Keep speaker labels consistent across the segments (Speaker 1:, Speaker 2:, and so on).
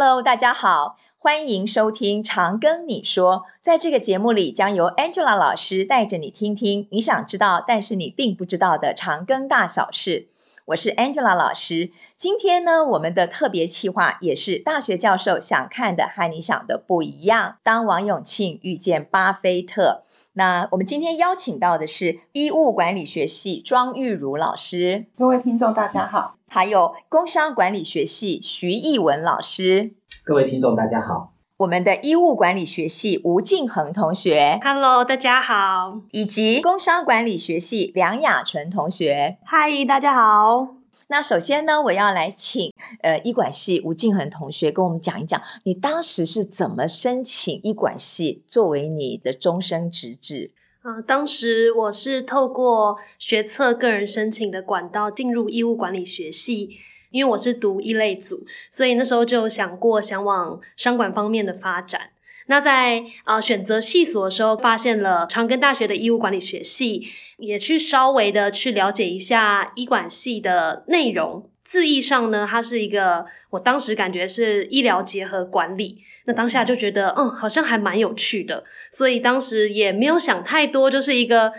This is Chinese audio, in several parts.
Speaker 1: Hello，大家好，欢迎收听《长庚你说》。在这个节目里，将由 Angela 老师带着你听听你想知道，但是你并不知道的长庚大小事。我是 Angela 老师。今天呢，我们的特别企划也是大学教授想看的和你想的不一样。当王永庆遇见巴菲特。那我们今天邀请到的是医务管理学系庄玉如老师。
Speaker 2: 各位听众，大家好。
Speaker 1: 还有工商管理学系徐艺文老师，
Speaker 3: 各位听众大家好；
Speaker 1: 我们的医务管理学系吴静恒同学
Speaker 4: ，Hello，大家好；
Speaker 1: 以及工商管理学系梁雅纯同学
Speaker 5: ，Hi，大家好。
Speaker 1: 那首先呢，我要来请呃医管系吴静恒同学跟我们讲一讲，你当时是怎么申请医管系作为你的终身职志？
Speaker 4: 呃，当时我是透过学测个人申请的管道进入医务管理学系，因为我是读一类组，所以那时候就有想过想往商管方面的发展。那在啊、选择系所的时候，发现了长庚大学的医务管理学系，也去稍微的去了解一下医管系的内容。字义上呢，它是一个，我当时感觉是医疗结合管理。那当下就觉得，嗯，好像还蛮有趣的，所以当时也没有想太多，就是一个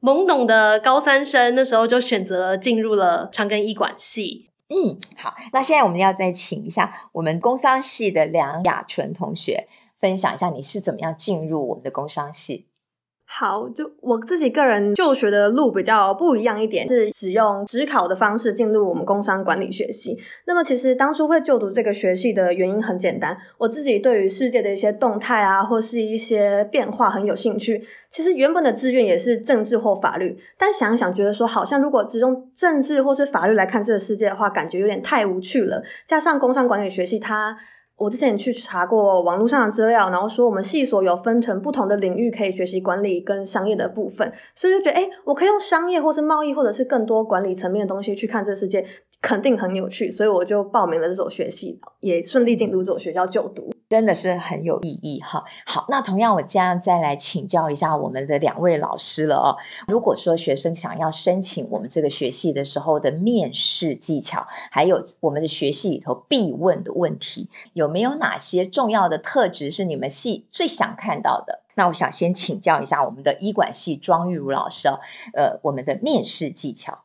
Speaker 4: 懵懂的高三生，那时候就选择进入了长庚医管系。
Speaker 1: 嗯，好，那现在我们要再请一下我们工商系的梁雅纯同学，分享一下你是怎么样进入我们的工商系。
Speaker 5: 好，就我自己个人就学的路比较不一样一点，是使用指考的方式进入我们工商管理学系。那么其实当初会就读这个学系的原因很简单，我自己对于世界的一些动态啊，或是一些变化很有兴趣。其实原本的志愿也是政治或法律，但想一想觉得说，好像如果只用政治或是法律来看这个世界的话，感觉有点太无趣了。加上工商管理学系它。我之前去查过网络上的资料，然后说我们系所有分成不同的领域可以学习管理跟商业的部分，所以就觉得，诶，我可以用商业或是贸易或者是更多管理层面的东西去看这个世界，肯定很有趣，所以我就报名了这所学系，也顺利进入这所学校就读。
Speaker 1: 真的是很有意义哈。好，那同样我这样再来请教一下我们的两位老师了哦。如果说学生想要申请我们这个学系的时候的面试技巧，还有我们的学系里头必问的问题，有没有哪些重要的特质是你们系最想看到的？那我想先请教一下我们的医管系庄玉如老师哦，呃，我们的面试技巧。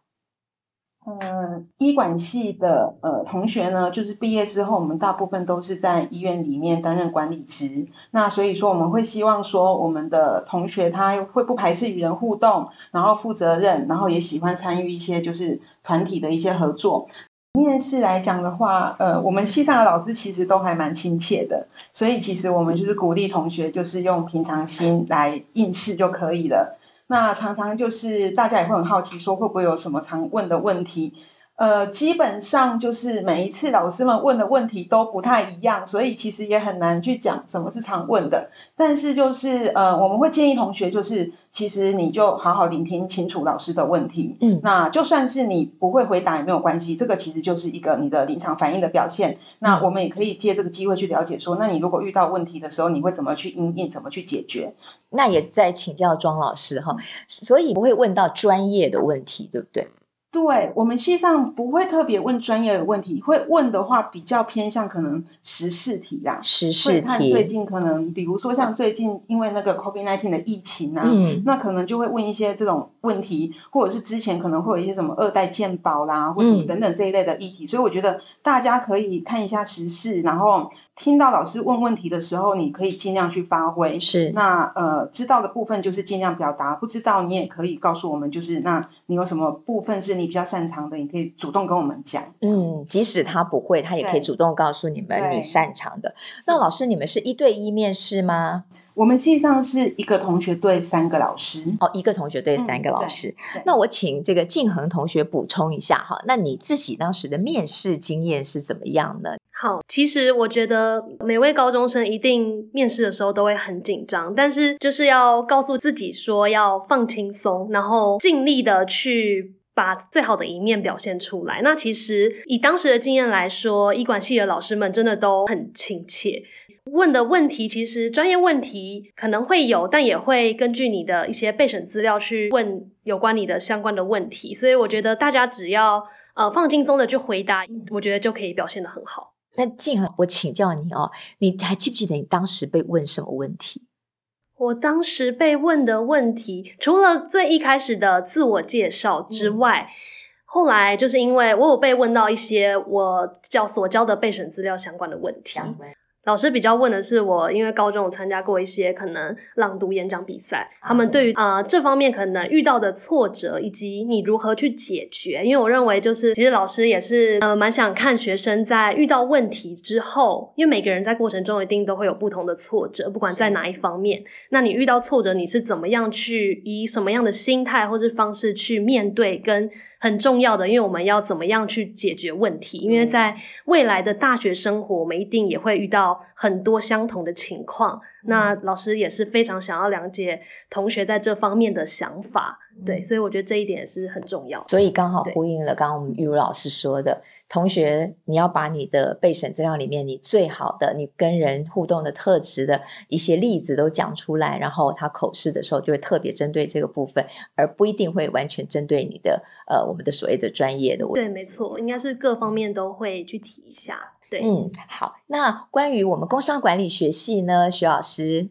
Speaker 2: 呃，医管系的呃同学呢，就是毕业之后，我们大部分都是在医院里面担任管理职。那所以说，我们会希望说，我们的同学他会不排斥与人互动，然后负责任，然后也喜欢参与一些就是团体的一些合作。面试来讲的话，呃，我们系上的老师其实都还蛮亲切的，所以其实我们就是鼓励同学，就是用平常心来应试就可以了。那常常就是大家也会很好奇，说会不会有什么常问的问题？呃，基本上就是每一次老师们问的问题都不太一样，所以其实也很难去讲什么是常问的。但是就是呃，我们会建议同学，就是其实你就好好聆听清楚老师的问题。嗯，那就算是你不会回答也没有关系，这个其实就是一个你的临场反应的表现。那我们也可以借这个机会去了解说，那你如果遇到问题的时候，你会怎么去应应，怎么去解决？
Speaker 1: 那也在请教庄老师哈，所以不会问到专业的问题，对不对？
Speaker 2: 对，我们系上不会特别问专业的问题，会问的话比较偏向可能时事题啦。
Speaker 1: 时事题。会看
Speaker 2: 最近可能，比如说像最近因为那个 COVID-19 的疫情啊，嗯，那可能就会问一些这种问题，或者是之前可能会有一些什么二代健保啦，或什么等等这一类的议题，嗯，所以我觉得大家可以看一下时事，然后。听到老师问问题的时候，你可以尽量去发挥。
Speaker 1: 是，
Speaker 2: 那呃，知道的部分就是尽量表达，不知道你也可以告诉我们，就是那你有什么部分是你比较擅长的，你可以主动跟我们讲。
Speaker 1: 嗯，即使他不会，他也可以主动告诉你们你擅长的。那老师，你们是一对一面试吗？
Speaker 2: 我们实际上是一个同学对三个老师。
Speaker 1: 哦，一个同学对三个老师。嗯、那我请这个静恒同学补充一下哈，那你自己当时的面试经验是怎么样呢？
Speaker 4: 好，其实我觉得每位高中生一定面试的时候都会很紧张，但是就是要告诉自己说要放轻松，然后尽力的去把最好的一面表现出来。那其实以当时的经验来说，医管系的老师们真的都很亲切，问的问题其实专业问题可能会有，但也会根据你的一些备审资料去问有关你的相关的问题。所以我觉得大家只要呃放轻松的去回答，我觉得就可以表现的很好。
Speaker 1: 那静恒，我请教你哦，你还记不记得你当时被问什么问题？
Speaker 4: 我当时被问的问题，除了最一开始的自我介绍之外，嗯、后来就是因为我有被问到一些我教所教的备选资料相关的问题。老师比较问的是我，因为高中有参加过一些可能朗读演讲比赛，他们对于呃这方面可能遇到的挫折，以及你如何去解决。因为我认为就是其实老师也是呃蛮想看学生在遇到问题之后，因为每个人在过程中一定都会有不同的挫折，不管在哪一方面。那你遇到挫折，你是怎么样去以什么样的心态或是方式去面对跟？很重要的，因为我们要怎么样去解决问题？因为在未来的大学生活，我们一定也会遇到很多相同的情况。那老师也是非常想要了解同学在这方面的想法，对，所以我觉得这一点也是很重要。
Speaker 1: 所以刚好呼应了刚刚我们玉如老师说的。同学，你要把你的备审资料里面你最好的、你跟人互动的特质的一些例子都讲出来，然后他口试的时候就会特别针对这个部分，而不一定会完全针对你的呃我们的所谓的专业的。
Speaker 4: 对，没错，应该是各方面都会去提一下。对，
Speaker 1: 嗯，好。那关于我们工商管理学系呢，徐老师，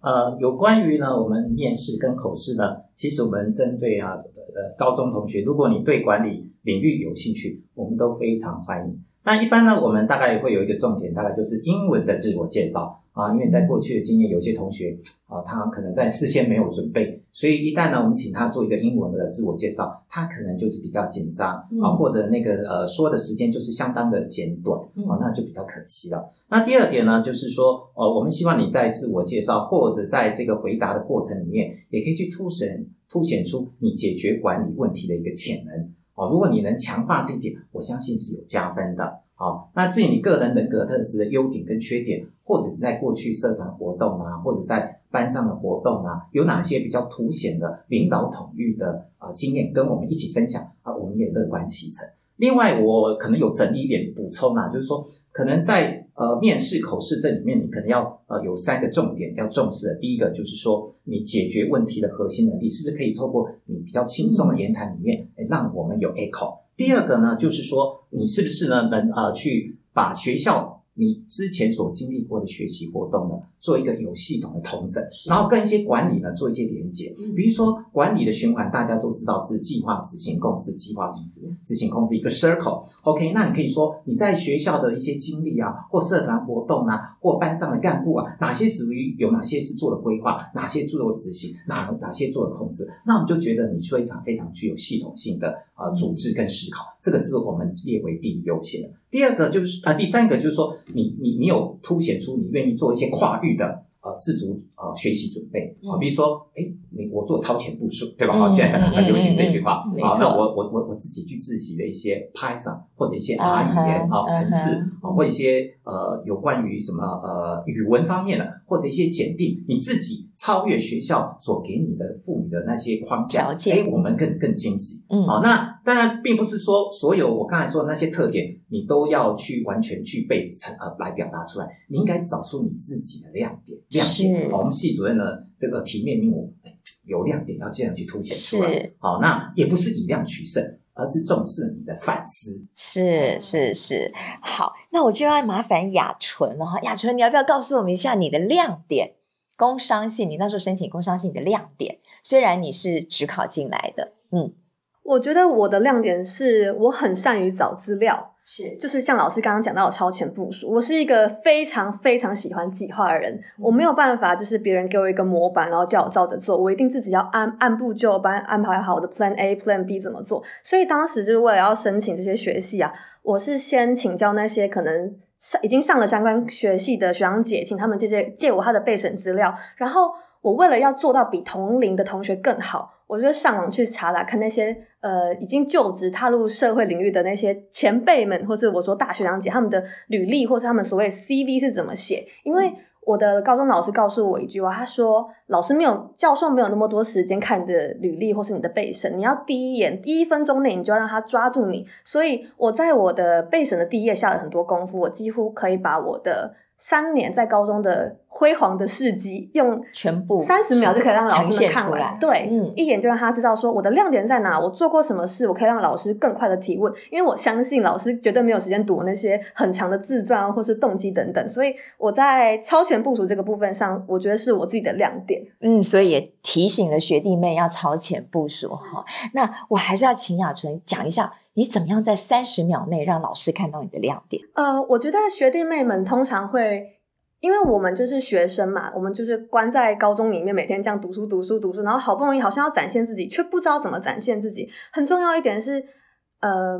Speaker 3: 呃，有关于呢我们面试跟口试呢，其实我们针对啊呃高中同学，如果你对管理领域有兴趣，我们都非常欢迎。那一般呢，我们大概会有一个重点，大概就是英文的自我介绍啊。因为在过去的经验，有些同学啊，他可能在事先没有准备，所以一旦呢，我们请他做一个英文的自我介绍，他可能就是比较紧张啊，或者那个呃说的时间就是相当的简短啊，那就比较可惜了。那第二点呢，就是说，呃，我们希望你在自我介绍或者在这个回答的过程里面，也可以去凸显凸显出你解决管理问题的一个潜能。哦，如果你能强化这一点，我相信是有加分的。好，那至于你个人人格特质的优点跟缺点，或者在过去社团活动啊，或者在班上的活动啊，有哪些比较凸显的领导统御的啊经验，跟我们一起分享啊，我们也乐观其成。另外，我可能有整理一点补充啊，就是说，可能在呃面试口试这里面，你可能要呃有三个重点要重视的。第一个就是说，你解决问题的核心能力是不是可以透过你比较轻松的言谈里面，哎让我们有 echo。第二个呢，就是说，你是不是呢能呃去把学校。你之前所经历过的学习活动呢，做一个有系统的统整，然后跟一些管理呢做一些连接。比如说管理的循环，大家都知道是计划、执行、控制、计划、执行、执行、控制一个 circle。OK，那你可以说你在学校的一些经历啊，或社团活动啊，或班上的干部啊，哪些属于有哪些是做了规划，哪些做了执行，哪哪些做了控制，那我们就觉得你非常非常具有系统性的呃组织跟思考，这个是我们列为第一优先的。第二个就是啊、呃，第三个就是说，你你你有凸显出你愿意做一些跨域的呃自主呃学习准备。啊、呃，比如说，哎，你我做超前部署，对吧？好、嗯，现在很流行这句话。好、呃，那我我我我自己去自习的一些 Python 或者一些 R 语言啊程式啊，或一些呃有关于什么呃语文方面的，或者一些检定，你自己超越学校所给你的赋予的那些框架，哎，我们更更清晰。嗯，好，那。当然，并不是说所有我刚才说的那些特点，你都要去完全具备成呃来表达出来。你应该找出你自己的亮点。亮点，我们系主任的，这个题面命我有亮点，要这样去凸显出来。好，那也不是以量取胜，而是重视你的反思。
Speaker 1: 是是是，好，那我就要麻烦雅纯了哈。雅纯，你要不要告诉我们一下你的亮点？工商系，你那时候申请工商系你的亮点，虽然你是只考进来的，嗯。
Speaker 5: 我觉得我的亮点是我很善于找资料，
Speaker 1: 是
Speaker 5: 就是像老师刚刚讲到的超前部署，我是一个非常非常喜欢计划的人，嗯、我没有办法就是别人给我一个模板，然后叫我照着做，我一定自己要按按部就班安排好我的 Plan A Plan B 怎么做。所以当时就是为了要申请这些学系啊，我是先请教那些可能上已经上了相关学系的学长姐，请他们借借借我他的备审资料，然后我为了要做到比同龄的同学更好。我就上网去查了看那些呃已经就职踏入社会领域的那些前辈们，或是我说大学长姐他们的履历，或是他们所谓 CV 是怎么写？因为我的高中老师告诉我一句话，他说：“老师没有教授没有那么多时间看你的履历或是你的背审，你要第一眼第一分钟内你就要让他抓住你。”所以我在我的备审的第一页下了很多功夫，我几乎可以把我的三年在高中的辉煌的事迹，用
Speaker 1: 全部
Speaker 5: 三十秒就可以让老师们看
Speaker 1: 出来。
Speaker 5: 对，
Speaker 1: 嗯，
Speaker 5: 一眼就让他知道说我的亮点在哪，我做过什么事，我可以让老师更快的提问。因为我相信老师绝对没有时间读那些很长的自传或是动机等等，所以我在超前部署这个部分上，我觉得是我自己的亮点。
Speaker 1: 嗯，所以也提醒了学弟妹要超前部署哈。那我还是要请雅纯讲一下。你怎么样在三十秒内让老师看到你的亮点？
Speaker 5: 呃，我觉得学弟妹们通常会，因为我们就是学生嘛，我们就是关在高中里面，每天这样读书、读书、读书，然后好不容易好像要展现自己，却不知道怎么展现自己。很重要一点是，呃，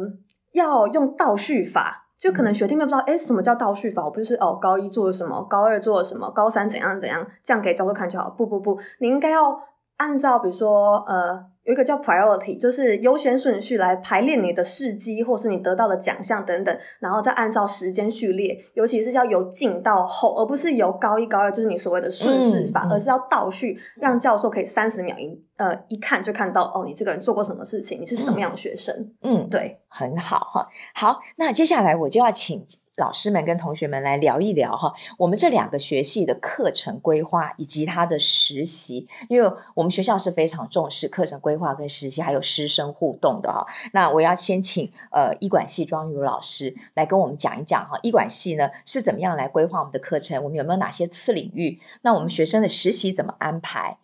Speaker 5: 要用倒叙法。就可能学弟妹不知道，哎，什么叫倒叙法？我不是哦，高一做了什么，高二做了什么，高三怎样怎样，这样给教授看就好。不不不，你应该要按照，比如说，呃。有一个叫 priority，就是优先顺序来排列你的事迹，或是你得到的奖项等等，然后再按照时间序列，尤其是要由近到后，而不是由高一高二，就是你所谓的顺势法，而是要倒序，让教授可以三十秒一呃一看就看到哦，你这个人做过什么事情，你是什么样的学生，嗯，对，
Speaker 1: 很好哈。好，那接下来我就要请。老师们跟同学们来聊一聊哈，我们这两个学系的课程规划以及他的实习，因为我们学校是非常重视课程规划跟实习还有师生互动的哈。那我要先请呃医管系庄如老师来跟我们讲一讲哈，医管系呢是怎么样来规划我们的课程，我们有没有哪些次领域？那我们学生的实习怎么安排？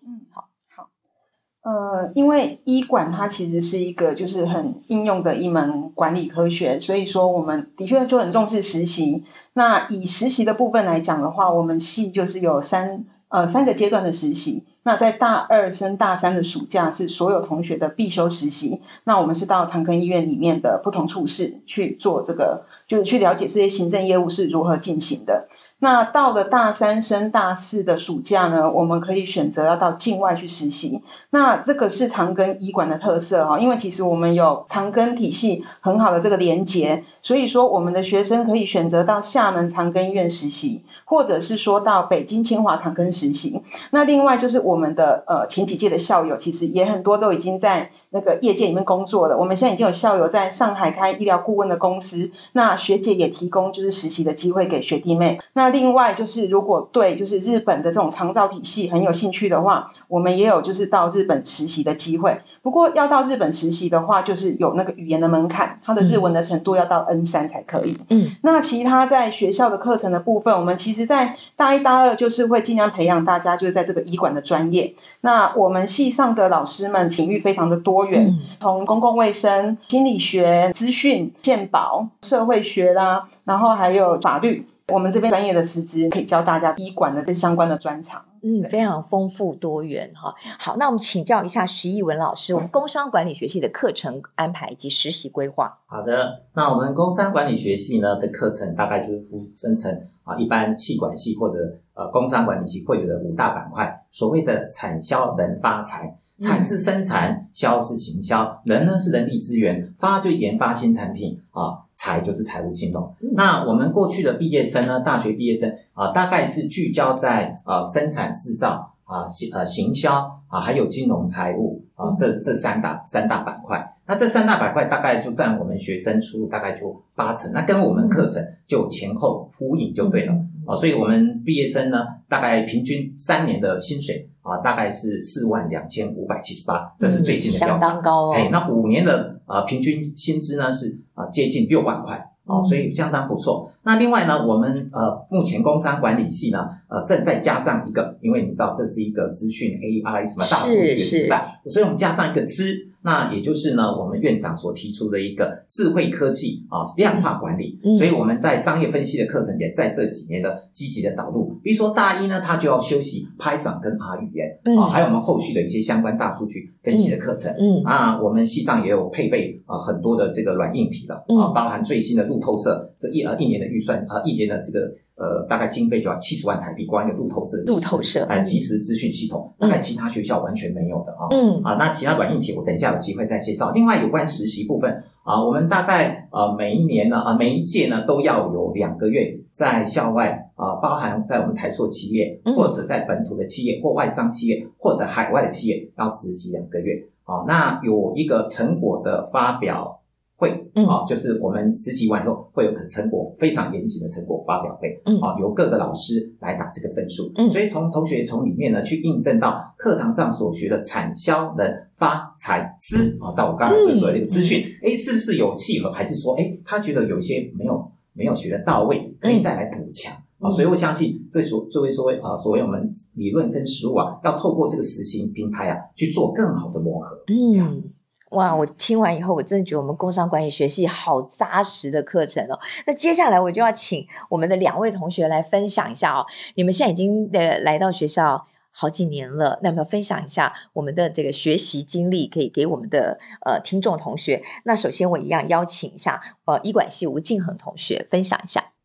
Speaker 2: 呃，因为医管它其实是一个就是很应用的一门管理科学，所以说我们的确就很重视实习。那以实习的部分来讲的话，我们系就是有三呃三个阶段的实习。那在大二升大三的暑假是所有同学的必修实习。那我们是到长庚医院里面的不同处室去做这个，就是去了解这些行政业务是如何进行的。那到了大三升大四的暑假呢，我们可以选择要到境外去实习。那这个是长庚医馆的特色哈，因为其实我们有长庚体系很好的这个连接，所以说我们的学生可以选择到厦门长庚医院实习，或者是说到北京清华长庚实习。那另外就是我们的呃前几届的校友，其实也很多都已经在。那个业界里面工作的，我们现在已经有校友在上海开医疗顾问的公司。那学姐也提供就是实习的机会给学弟妹。那另外就是如果对就是日本的这种长照体系很有兴趣的话，我们也有就是到日本实习的机会。不过要到日本实习的话，就是有那个语言的门槛，他的日文的程度要到 N 三才可以。嗯，那其他在学校的课程的部分，我们其实在大一、大二就是会尽量培养大家就是在这个医管的专业。那我们系上的老师们情域非常的多元，从公共卫生、心理学、资讯、健保、社会学啦，然后还有法律。我们这边专业的师资可以教大家医管的这相关的专长，
Speaker 1: 嗯，非常丰富多元哈。好，那我们请教一下徐艺文老师，我们工商管理学系的课程安排以及实习规划。
Speaker 3: 好的，那我们工商管理学系呢的课程大概就是分分成啊，一般气管系或者呃工商管理系会有的五大板块，所谓的产销人发财。产是生产，销是行销，人呢是人力资源，发就研发新产品啊，财就是财务行动。那我们过去的毕业生呢，大学毕业生啊，大概是聚焦在啊生产制造啊行呃行销啊，还有金融财务啊这这三大三大板块。那这三大板块大概就占我们学生出入大概就八成，那跟我们课程就前后呼应就对了啊。所以我们毕业生呢，大概平均三年的薪水。啊，大概是四万两千五百七十八，这是最新的调查。
Speaker 1: 相当高哦。
Speaker 3: 哎，那五年的啊平均薪资呢是啊接近六万块哦，所以相当不错。那另外呢，我们呃目前工商管理系呢呃正在加上一个，因为你知道这是一个资讯 AI 什么大数据时代，所以我们加上一个资。那也就是呢，我们院长所提出的一个智慧科技啊，量化管理。所以我们在商业分析的课程也在这几年的积极的导入。比如说大一呢，他就要修习 Python 跟 R 语言啊，还有我们后续的一些相关大数据分析的课程。嗯，啊，我们系上也有配备啊很多的这个软硬体了啊，包含最新的路透社这一呃一年的预算啊，一年的这个。呃，大概经费就要七十万台币，光一个路透社，
Speaker 1: 路透社，
Speaker 3: 还有即时资讯系统，大概其他学校完全没有的啊。嗯啊，那其他软硬体我等一下有机会再介绍。另外有关实习部分啊，我们大概呃每一年呢啊每一届呢都要有两个月在校外啊，包含在我们台塑企业，或者在本土的企业或外商企业或者海外的企业要实习两个月啊。那有一个成果的发表会
Speaker 1: 嗯。
Speaker 3: 啊，就是我们实习完以后会有个成果非常严谨的成果发表会，
Speaker 1: 嗯。
Speaker 3: 啊，由各个老师来打这个分数，
Speaker 1: 嗯。
Speaker 3: 所以从同学从里面呢去印证到课堂上所学的产销能发财资啊，到我刚才所说的那个资讯，哎、是不是有契合，还是说哎他觉得有些没有没有学的到位，可以再来补强。啊，所以我相信这所这位所谓啊，所谓我们理论跟实务啊，要透过这个实行平台啊，去做更好的磨合。
Speaker 1: 嗯，哇，我听完以后，我真的觉得我们工商管理学系好扎实的课程哦。那接下来我就要请我们的两位同学来分享一下哦。你们现在已经呃来到学校好几年了，那么分享一下我们的这个学习经历，可以给我们的呃听众同学。那首先我一样邀请一下呃医管系吴敬恒同学分享一下。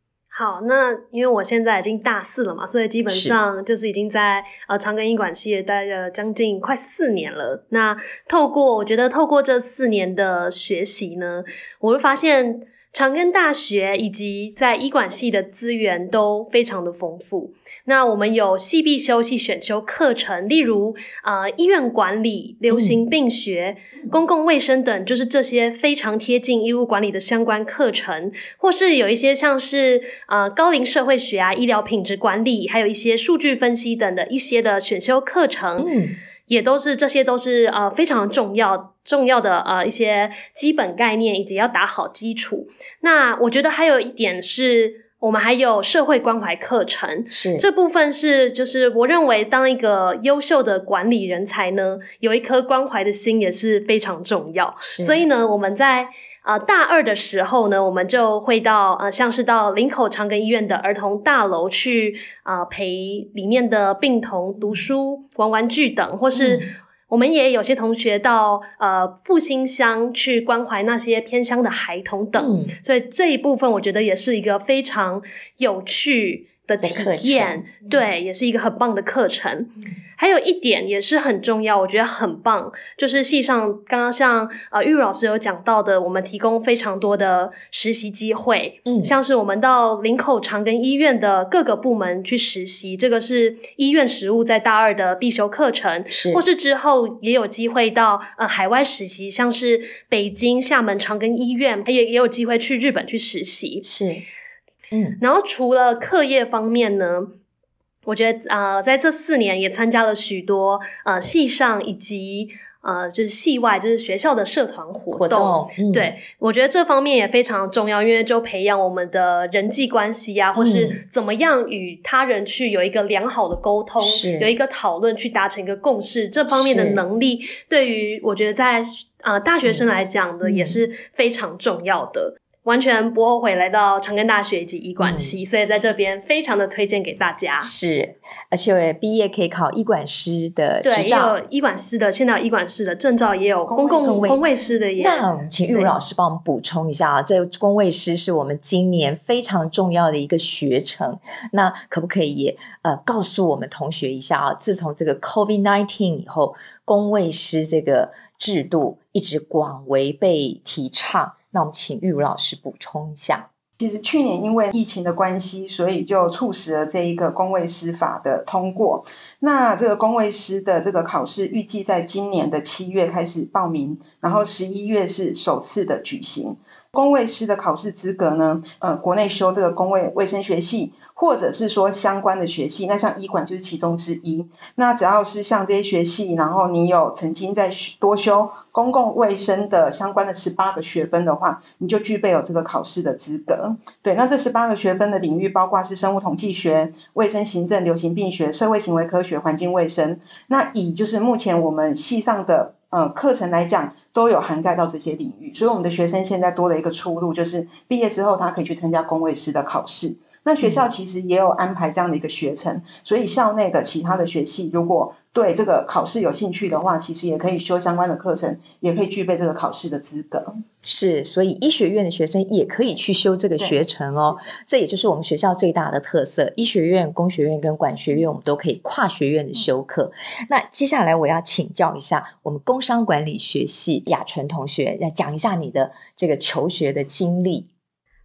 Speaker 4: 好，那因为我现在已经大四了嘛，所以基本上就是已经在呃长庚医管系待了将近快四年了。那透过我觉得透过这四年的学习呢，我会发现长庚大学以及在医管系的资源都非常的丰富。那我们有系必修、系选修课程，例如呃医院管理、流行病学、嗯、公共卫生等，就是这些非常贴近医务管理的相关课程，或是有一些像是呃高龄社会学啊、医疗品质管理，还有一些数据分析等的一些的选修课程，
Speaker 1: 嗯，
Speaker 4: 也都是这些都是呃非常重要重要的呃一些基本概念，以及要打好基础。那我觉得还有一点是。我们还有社会关怀课程，
Speaker 1: 是
Speaker 4: 这部分是就是我认为当一个优秀的管理人才呢，有一颗关怀的心也是非常重要。所以呢，我们在呃大二的时候呢，我们就会到呃像是到林口长庚医院的儿童大楼去啊、呃、陪里面的病童读书、玩玩具等，或是。嗯。我们也有些同学到呃复兴乡去关怀那些偏乡的孩童等，嗯，所以这一部分我觉得也是一个非常有趣的体验，对，也是一个很棒的课程。嗯还有一点也是很重要，我觉得很棒，就是系上刚刚像呃玉如老师有讲到的，我们提供非常多的实习机会，嗯，像是我们到林口长庚医院的各个部门去实习，这个是医院实务在大二的必修课程，是，或是之后也有机会到呃海外实习，像是北京、厦门长庚医院，也也有机会去日本去实习，
Speaker 1: 是，嗯，
Speaker 4: 然后除了课业方面呢，我觉得呃，在这四年也参加了许多呃系上以及呃就是系外就是学校的社团活动，
Speaker 1: 活动嗯、
Speaker 4: 对，我觉得这方面也非常重要，因为就培养我们的人际关系啊，或是怎么样与他人去有一个良好的沟通，有一个讨论去达成一个共识，这方面的能力对于我觉得在呃大学生来讲的也是非常重要的。完全不后悔来到长庚大学以及医管系，嗯，所以在这边非常的推荐给大家。
Speaker 1: 是，而且毕业可以考医管师的执
Speaker 4: 照，对，也有医管师的，现在有医管师的证照，也有公共公卫师的也。
Speaker 1: 那请玉如老师帮我们补充一下啊，这公卫师是我们今年非常重要的一个学程。那可不可以也呃告诉我们同学一下啊？自从这个 COVID nineteen 以后，公卫师这个制度一直广为被提倡。那我们请玉如老师补充一下。
Speaker 2: 其实去年因为疫情的关系，所以就促使了这一个公卫师法的通过。那这个公卫师的这个考试预计在今年的七月开始报名，然后十一月是首次的举行。公卫师的考试资格呢，呃，国内修这个公卫卫生学系，或者是说相关的学系，那像医管就是其中之一。那只要是像这些学系，然后你有曾经在多修公共卫生的相关的十八个学分的话，你就具备有这个考试的资格。对，那这十八个学分的领域包括是生物统计学、卫生行政、流行病学、社会行为科学、环境卫生。那以就是目前我们系上的呃课程来讲，都有涵盖到这些领域，所以我们的学生现在多了一个出路，就是毕业之后他可以去参加公卫师的考试。那学校其实也有安排这样的一个学程，所以校内的其他的学系如果对这个考试有兴趣的话，其实也可以修相关的课程，也可以具备这个考试的资格。
Speaker 1: 是，所以医学院的学生也可以去修这个学程哦。这也就是我们学校最大的特色。医学院、工学院跟管学院，我们都可以跨学院的修课。嗯。那接下来我要请教一下我们工商管理学系雅纯同学，要讲一下你的这个求学的经历。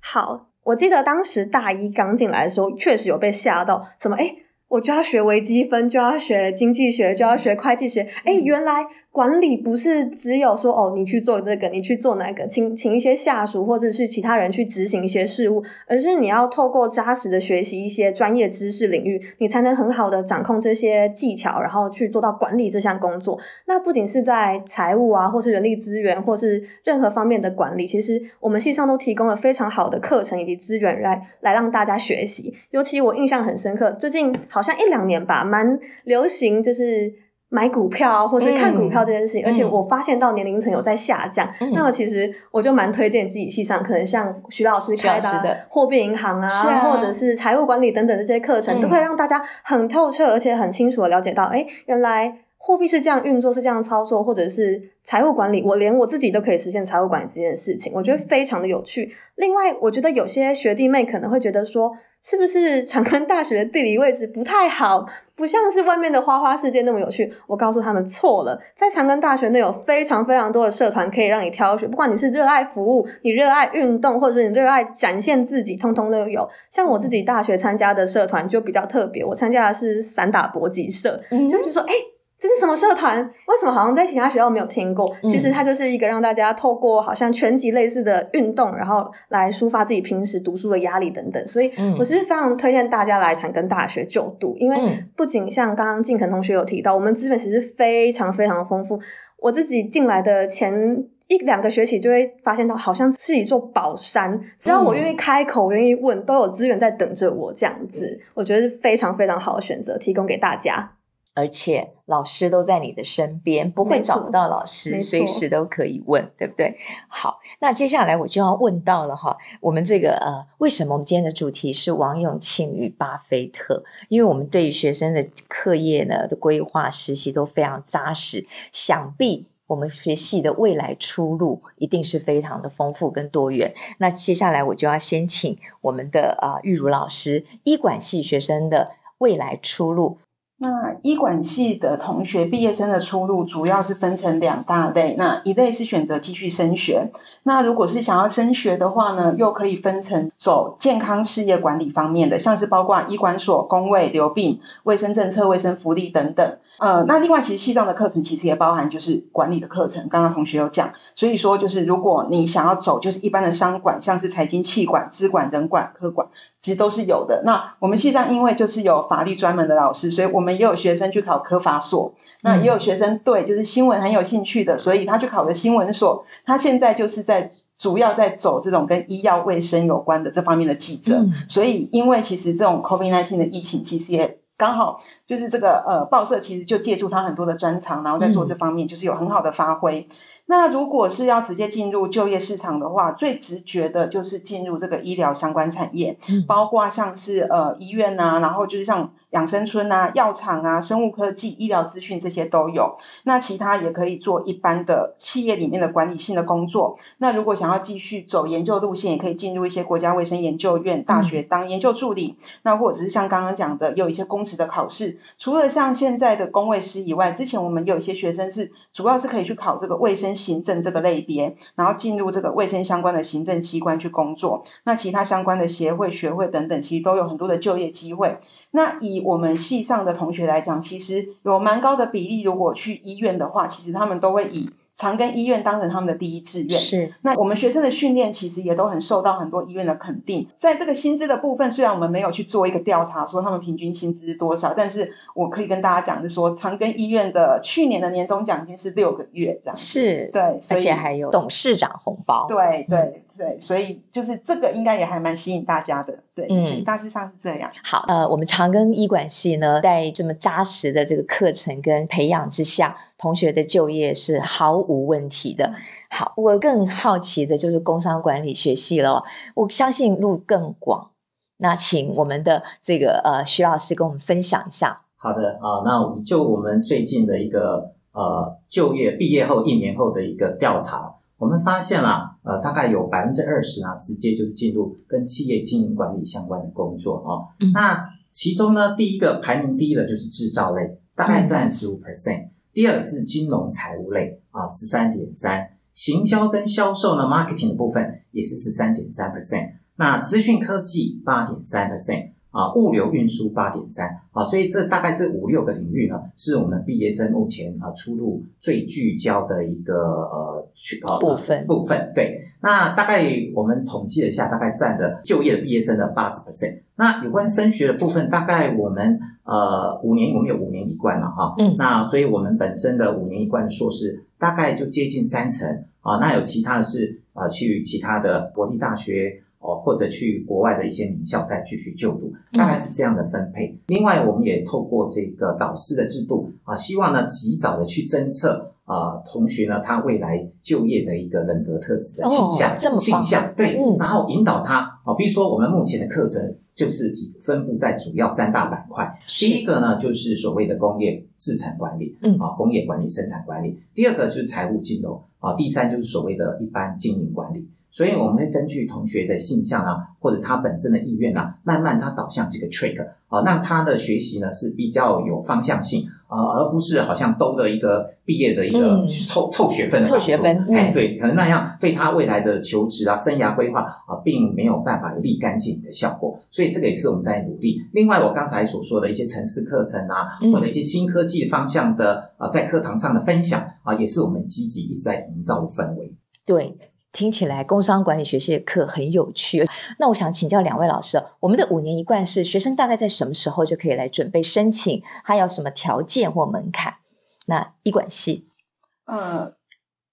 Speaker 5: 好。我记得当时大一刚进来的时候，确实有被吓到，怎么诶，我就要学微积分，就要学经济学，就要学会计学，诶，原来管理不是只有说哦，你去做这个，你去做那个，请请一些下属或者是其他人去执行一些事务，而是你要透过扎实的学习一些专业知识领域，你才能很好的掌控这些技巧，然后去做到管理这项工作。那不仅是在财务啊，或是人力资源，或是任何方面的管理，其实我们系上都提供了非常好的课程以及资源来来让大家学习。尤其我印象很深刻，最近好像一两年吧，蛮流行就是。买股票或是看股票这件事情，嗯、而且我发现到年龄层有在下降。嗯、那么其实我就蛮推荐自己系上，可能像徐老师开的货币银行啊，啊或者是财务管理等等这些课程，嗯、都会让大家很透彻而且很清楚的了解到，哎，原来货币是这样运作，是这样操作，或者是财务管理，我连我自己都可以实现财务管理这件事情，我觉得非常的有趣。另外，我觉得有些学弟妹可能会觉得说。是不是长庚大学的地理位置不太好，不像是外面的花花世界那么有趣？我告诉他们错了，在长庚大学内有非常非常多的社团可以让你挑选，不管你是热爱服务、你热爱运动，或者是你热爱展现自己，通通都有。像我自己大学参加的社团就比较特别，我参加的是散打搏击社，嗯、就是说哎。欸这是什么社团？为什么好像在其他学校没有听过？其实它就是一个让大家透过好像拳击类似的运动，然后来抒发自己平时读书的压力等等。所以我是非常推荐大家来长庚大学就读，因为不仅像刚刚敬腾同学有提到，我们资源其实非常非常的丰富。我自己进来的前一两个学期就会发现到，好像是一座宝山，只要我愿意开口，愿意问，都有资源在等着我。这样子，我觉得是非常非常好的选择，提供给大家。
Speaker 1: 而且老师都在你的身边，不会找不到老师，随时都可以问，对不对？好，那接下来我就要问到了哈，我们这个呃，为什么我们今天的主题是王永庆与巴菲特？因为我们对于学生的课业呢的规划、实习都非常扎实，想必我们学系的未来出路一定是非常的丰富跟多元。那接下来我就要先请我们的啊、呃、玉茹老师，医管系学生的未来出路。
Speaker 2: 那医管系的同学毕业生的出路主要是分成两大类，那一类是选择继续升学，那如果是想要升学的话呢，又可以分成走健康事业管理方面的，像是包括医管所、工卫、留病、卫生政策、卫生福利等等。呃，那另外其实西藏的课程其实也包含就是管理的课程，刚刚同学有讲，所以说就是如果你想要走就是一般的商管，像是财经、企管、资管、人管、科管。其实都是有的。那我们西藏因为就是有法律专门的老师，所以我们也有学生去考科法所。那也有学生对就是新闻很有兴趣的，所以他去考的新闻所。他现在就是在主要在走这种跟医药卫生有关的这方面的记者。所以因为其实这种 COVID-19 的疫情，其实也刚好就是这个呃报社其实就借助他很多的专长，然后在做这方面就是有很好的发挥。那如果是要直接进入就业市场的话，最直觉的就是进入这个医疗相关产业，包括像是呃医院啊，然后就是像。养生村啊、药厂啊、生物科技、医疗资讯这些都有。那其他也可以做一般的企业里面的管理性的工作。那如果想要继续走研究路线，也可以进入一些国家卫生研究院、大学当研究助理。嗯、那或者是像刚刚讲的，有一些公职的考试。除了像现在的公卫师以外，之前我们有一些学生是主要是可以去考这个卫生行政这个类别，然后进入这个卫生相关的行政机关去工作。那其他相关的协会、学会等等，其实都有很多的就业机会。那以我们系上的同学来讲，其实有蛮高的比例，如果去医院的话，其实他们都会以长庚医院当成他们的第一志愿。是。那我们学生的训练其实也都很受到很多医院的肯定。在这个薪资的部分，虽然我们没有去做一个调查，说他们平均薪资是多少，但是我可以跟大家讲，就是说长庚医院的去年的年终奖金是六个月这样。是。对，而且还有董事长红包。对对。嗯对，所以就是这个应该也还蛮吸引大家的，对，嗯，大致上是这样。好，呃，我们长庚医管系呢，在这么扎实的这个课程跟培养之下，同学的就业是毫无问题的。好，我更好奇的就是工商管理学系了，我相信路更广。那请我们的这个呃徐老师跟我们分享一下。好的啊，那我们就我们最近的一个呃就业毕业后一年后的一个调查。我们发现啦，呃，大概有百分之二十啊，直接就是进入跟企业经营管理相关的工作哦。嗯、那其中呢，第一个排名第一的就是制造类，大概占十五 percent。嗯、第二是金融财务类啊，十三点三。行销跟销售呢，marketing 的部分也是十三点三 percent。那资讯科技八点三 percent
Speaker 3: 啊，物流运输八点三啊，所以这大概这五六个领域呢，是我们毕业生目前啊出路最聚焦的一个呃区呃
Speaker 1: 部分
Speaker 3: 部分。对，那大概我们统计了一下，大概占的就业的毕业生的八十 percent。那有关升学的部分，大概我们呃五年我们有五年一贯嘛哈，嗯，那所以我们本身的五年一贯的硕士大概就接近三成啊，那有其他的是啊去其他的国立大学。哦，或者去国外的一些名校再继续就读，大概是这样的分配。嗯、另外，我们也透过这个导师的制度啊，希望呢及早的去侦测啊同学呢他未来就业的一个人格特质的倾向、
Speaker 1: 哦、
Speaker 3: 倾向，对，
Speaker 1: 嗯、
Speaker 3: 然后引导他啊。比如说，我们目前的课程就是分布在主要三大板
Speaker 1: 块。
Speaker 3: 第一个呢，就是所谓的工业制程管理，
Speaker 1: 嗯
Speaker 3: 啊，工业管理、生产管理。第二个就是财务金融啊，第三就是所谓的一般经营管理。所以我们会根据同学的性向啊，或者他本身的意愿啊，慢慢他导向这个 track 啊，让他的学习呢是比较有方向性啊，而不是好像兜的一个毕业的一个凑凑、嗯、学分的
Speaker 1: 凑学分。
Speaker 3: 哎，对，可能那样对他未来的求职啊、生涯规划啊，并没有办法有立竿见影的效果。所以这个也是我们在努力。另外，我刚才所说的一些城市课程啊，或者一些新科技方向的啊，在课堂上的分享啊，也是我们积极一直在营造的氛围。
Speaker 1: 对。听起来工商管理学系的课很有趣，那我想请教两位老师，我们的五年一贯是学生大概在什么时候就可以来准备申请？还有什么条件或门槛？那医管系，
Speaker 2: 呃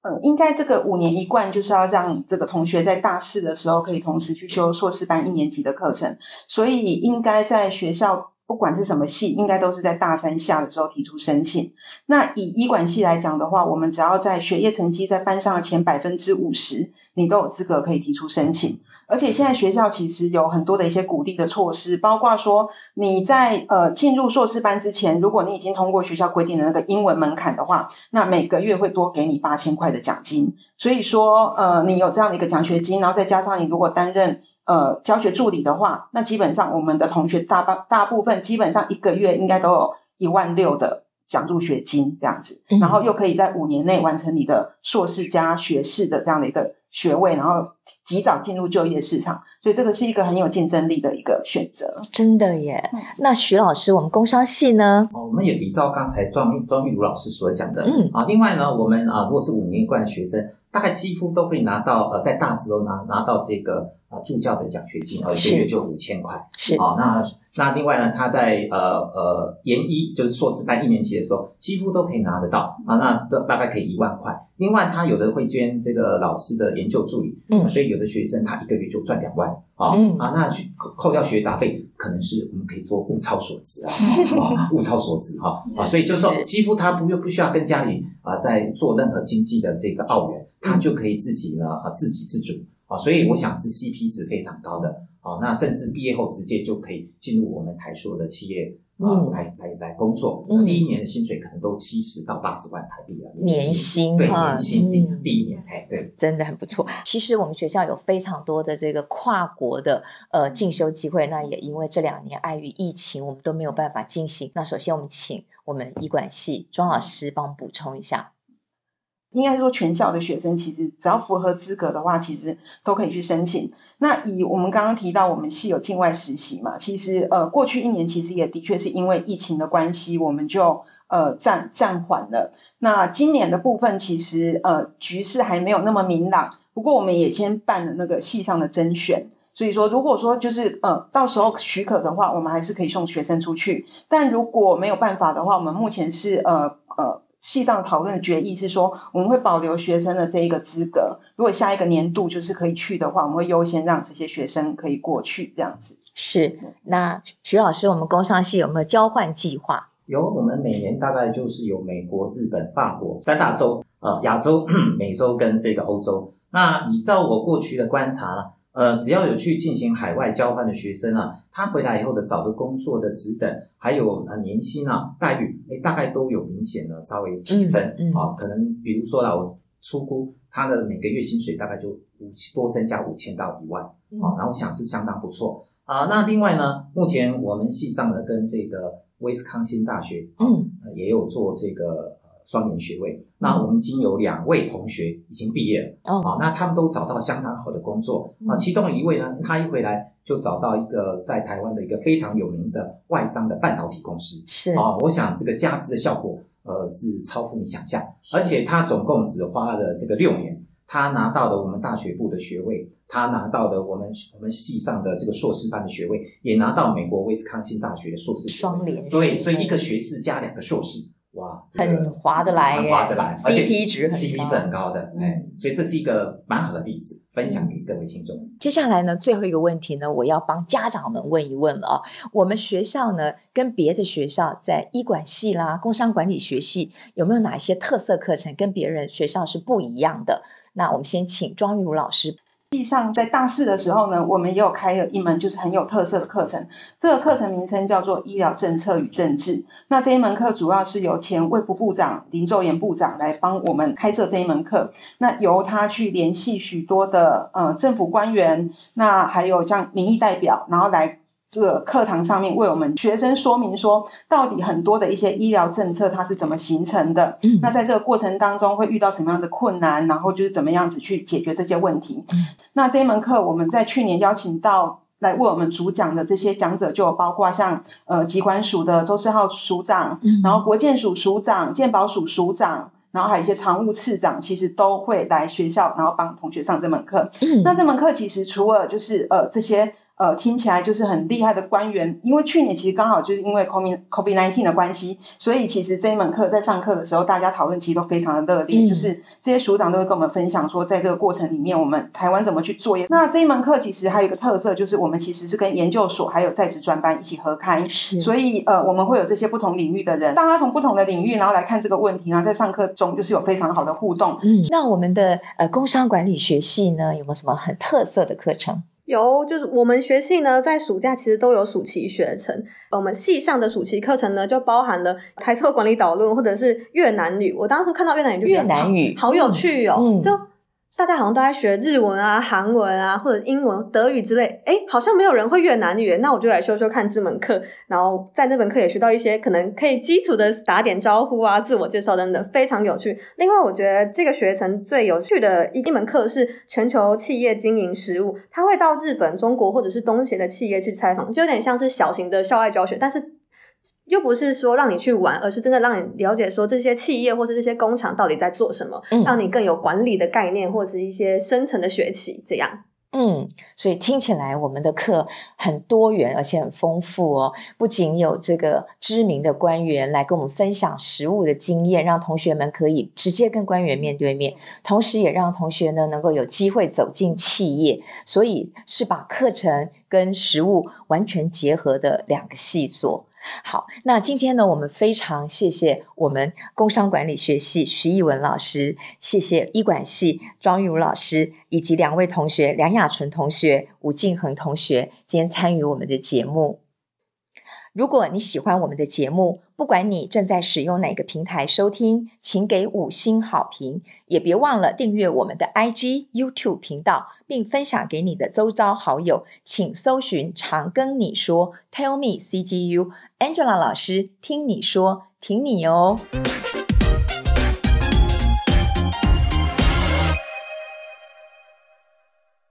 Speaker 2: 呃，应该这个五年一贯就是要让这个同学在大四的时候可以同时去修硕士班一年级的课程，所以应该在学校。不管是什么系，应该都是在大三下的时候提出申请。那以医管系来讲的话，我们只要在学业成绩在班上的前百分之五十，你都有资格可以提出申请。而且现在学校其实有很多的一些鼓励的措施，包括说你在呃进入硕士班之前，如果你已经通过学校规定的那个英文门槛的话，那每个月会多给你八千块的奖金。所以说呃你有这样的一个奖学金，然后再加上你如果担任。呃，教学助理的话，那基本上我们的同学大半大部分基本上一个月应该都有一万六的奖助学金这样子，嗯、然后又可以在五年内完成你的硕士加学士的这样的一个学位，然后及早进入就业市场，所以这个是一个很有竞争力的一个选择。
Speaker 1: 真的耶！那徐老师，我们工商系呢？
Speaker 3: 哦，我们也依照刚才庄庄玉茹老师所讲的，嗯啊，另外呢，我们啊，如果是五年一贯的学生，大概几乎都会拿到呃，在大四都拿拿到这个。啊，助教的奖学金，呃，一个月就五千块。
Speaker 1: 是，
Speaker 3: 啊，那那另外呢，他在呃呃研一就是硕士班一年级的时候，几乎都可以拿得到啊，那大概可以一万块。另外，他有的会捐这个老师的研究助理，嗯，所以有的学生他一个月就赚两万啊，嗯、啊，那扣扣掉学杂费，可能是我们可以说物超所值啊，啊，物超所值哈啊，所以就是说，几乎他不用不需要跟家里啊在做任何经济的这个奥援，他就可以自己呢啊自给自足啊。所以我想是 CP 值非常高的哦，那甚至毕业后直接就可以进入我们台塑的企业啊，来来来工作。第一年的薪水可能都七十到八十万台币了，
Speaker 1: 年薪
Speaker 3: 对年薪第第一年哎对，
Speaker 1: 真的很不错。其实我们学校有非常多的这个跨国的呃进修机会，那也因为这两年碍于疫情，我们都没有办法进行。那首先我们请我们医管系庄老师帮我们补充一下。
Speaker 2: 应该说，全校的学生其实只要符合资格的话，其实都可以去申请。那以我们刚刚提到，我们系有境外实习嘛，其实呃，过去一年其实也的确是因为疫情的关系，我们就呃暂暂缓了。那今年的部分，其实呃局势还没有那么明朗。不过我们也先办了那个系上的甄选，所以说如果说就是呃到时候许可的话，我们还是可以送学生出去。但如果没有办法的话，我们目前是呃呃。系上讨论的决议是说，我们会保留学生的这一个资格。如果下一个年度就是可以去的话，我们会优先让这些学生可以过去，这样子。
Speaker 1: 是。那徐老师，我们工商系有没有交换计划？
Speaker 3: 有，我们每年大概就是有美国、日本、法国三大洲，呃，亚洲、美洲跟这个欧洲。那依照我过去的观察呢？呃，只要有去进行海外交换的学生啊，他回来以后的找的工作的职等，还有呃年薪啊待遇，诶大概都有明显的稍微提升啊、嗯嗯哦。可能比如说啦，我出估他的每个月薪水大概就五千多增加五千到一万啊、哦，然后我想是相当不错啊、呃。那另外呢，目前我们系上呢跟这个威斯康星大学嗯、呃、也有做这个。双联学位。那我们已经有两位同学已经毕业了，
Speaker 1: 哦，
Speaker 3: 啊，那他们都找到相当好的工作。啊。其中一位呢，他一回来就找到一个在台湾的一个非常有名的外商的半导体公司，
Speaker 1: 是。
Speaker 3: 啊，我想这个加持的效果，呃，是超乎你想象。而且他总共只花了这个六年，他拿到了我们大学部的学位，他拿到了我们我们系上的这个硕士班的学位，也拿到美国威斯康星大学的硕士
Speaker 1: 双联，
Speaker 3: 对，所以一个学士加两个硕士。哇，这个、
Speaker 1: 很划得来，
Speaker 3: 很划得来
Speaker 1: ，CP 值很高
Speaker 3: ，CP 值很高的，哎、嗯，所以这是一个蛮好的例子，分享给各位听众。
Speaker 1: 接下来呢，最后一个问题呢，我要帮家长们问一问了啊。我们学校呢，跟别的学校在医管系啦、工商管理学系有没有哪些特色课程跟别人学校是不一样的？那我们先请庄玉茹老师。
Speaker 2: 实际上，在大四的时候呢，我们也有开了一门就是很有特色的课程。这个课程名称叫做《医疗政策与政治》。那这一门课主要是由前卫福部长林奏延部长来帮我们开设这一门课。那由他去联系许多的呃政府官员，那还有像民意代表，然后来。这个课堂上面为我们学生说明说，到底很多的一些医疗政策它是怎么形成的？嗯，那在这个过程当中会遇到什么样的困难？然后就是怎么样子去解决这些问题？嗯，那这一门课我们在去年邀请到来为我们主讲的这些讲者，就有包括像呃疾管署的周世浩署长，嗯，然后国建署署长、健保署署长，然后还有一些常务次长，其实都会来学校，然后帮同学上这门课。嗯，那这门课其实除了就是呃这些。呃，听起来就是很厉害的官员，因为去年其实刚好就是因为 COVID COVID nineteen 的关系，所以其实这一门课在上课的时候，大家讨论其实都非常的热烈，嗯、就是这些署长都会跟我们分享说，在这个过程里面，我们台湾怎么去做。那这一门课其实还有一个特色，就是我们其实是跟研究所还有在职专班一起合开，所以呃，我们会有这些不同领域的人，大家从不同的领域，然后来看这个问题，然后在上课中就是有非常好的互动。
Speaker 1: 嗯，那我们的呃工商管理学系呢，有没有什么很特色的课程？
Speaker 5: 有，就是我们学系呢，在暑假其实都有暑期学程。我们系上的暑期课程呢，就包含了台车管理导论，或者是越南语。我当初看到越南语就觉得，
Speaker 1: 越南语
Speaker 5: 好，好有趣哦，
Speaker 1: 嗯、
Speaker 5: 就。大家好像都在学日文啊、韩文啊，或者英文、德语之类。诶，好像没有人会越南语，那我就来修修看这门课。然后在那门课也学到一些可能可以基础的打点招呼啊、自我介绍等等，非常有趣。另外，我觉得这个学程最有趣的一一门课是全球企业经营实务，他会到日本、中国或者是东协的企业去采访，就有点像是小型的校外教学，但是。又不是说让你去玩，而是真的让你了解说这些企业或是这些工厂到底在做什么，嗯、让你更有管理的概念或是一些深层的学习。这样，
Speaker 1: 嗯，所以听起来我们的课很多元而且很丰富哦。不仅有这个知名的官员来跟我们分享实务的经验，让同学们可以直接跟官员面对面，同时也让同学呢能够有机会走进企业。所以是把课程跟实务完全结合的两个系所。好，那今天呢，我们非常谢谢我们工商管理学系徐艺文老师，谢谢医管系庄玉茹老师，以及两位同学梁雅纯同学、吴敬恒同学，今天参与我们的节目。如果你喜欢我们的节目，不管你正在使用哪个平台收听，请给五星好评，也别忘了订阅我们的 IG、YouTube 频道，并分享给你的周遭好友。请搜寻“常跟你说 ”，Tell me CGU，Angela 老师听你说，听你哦。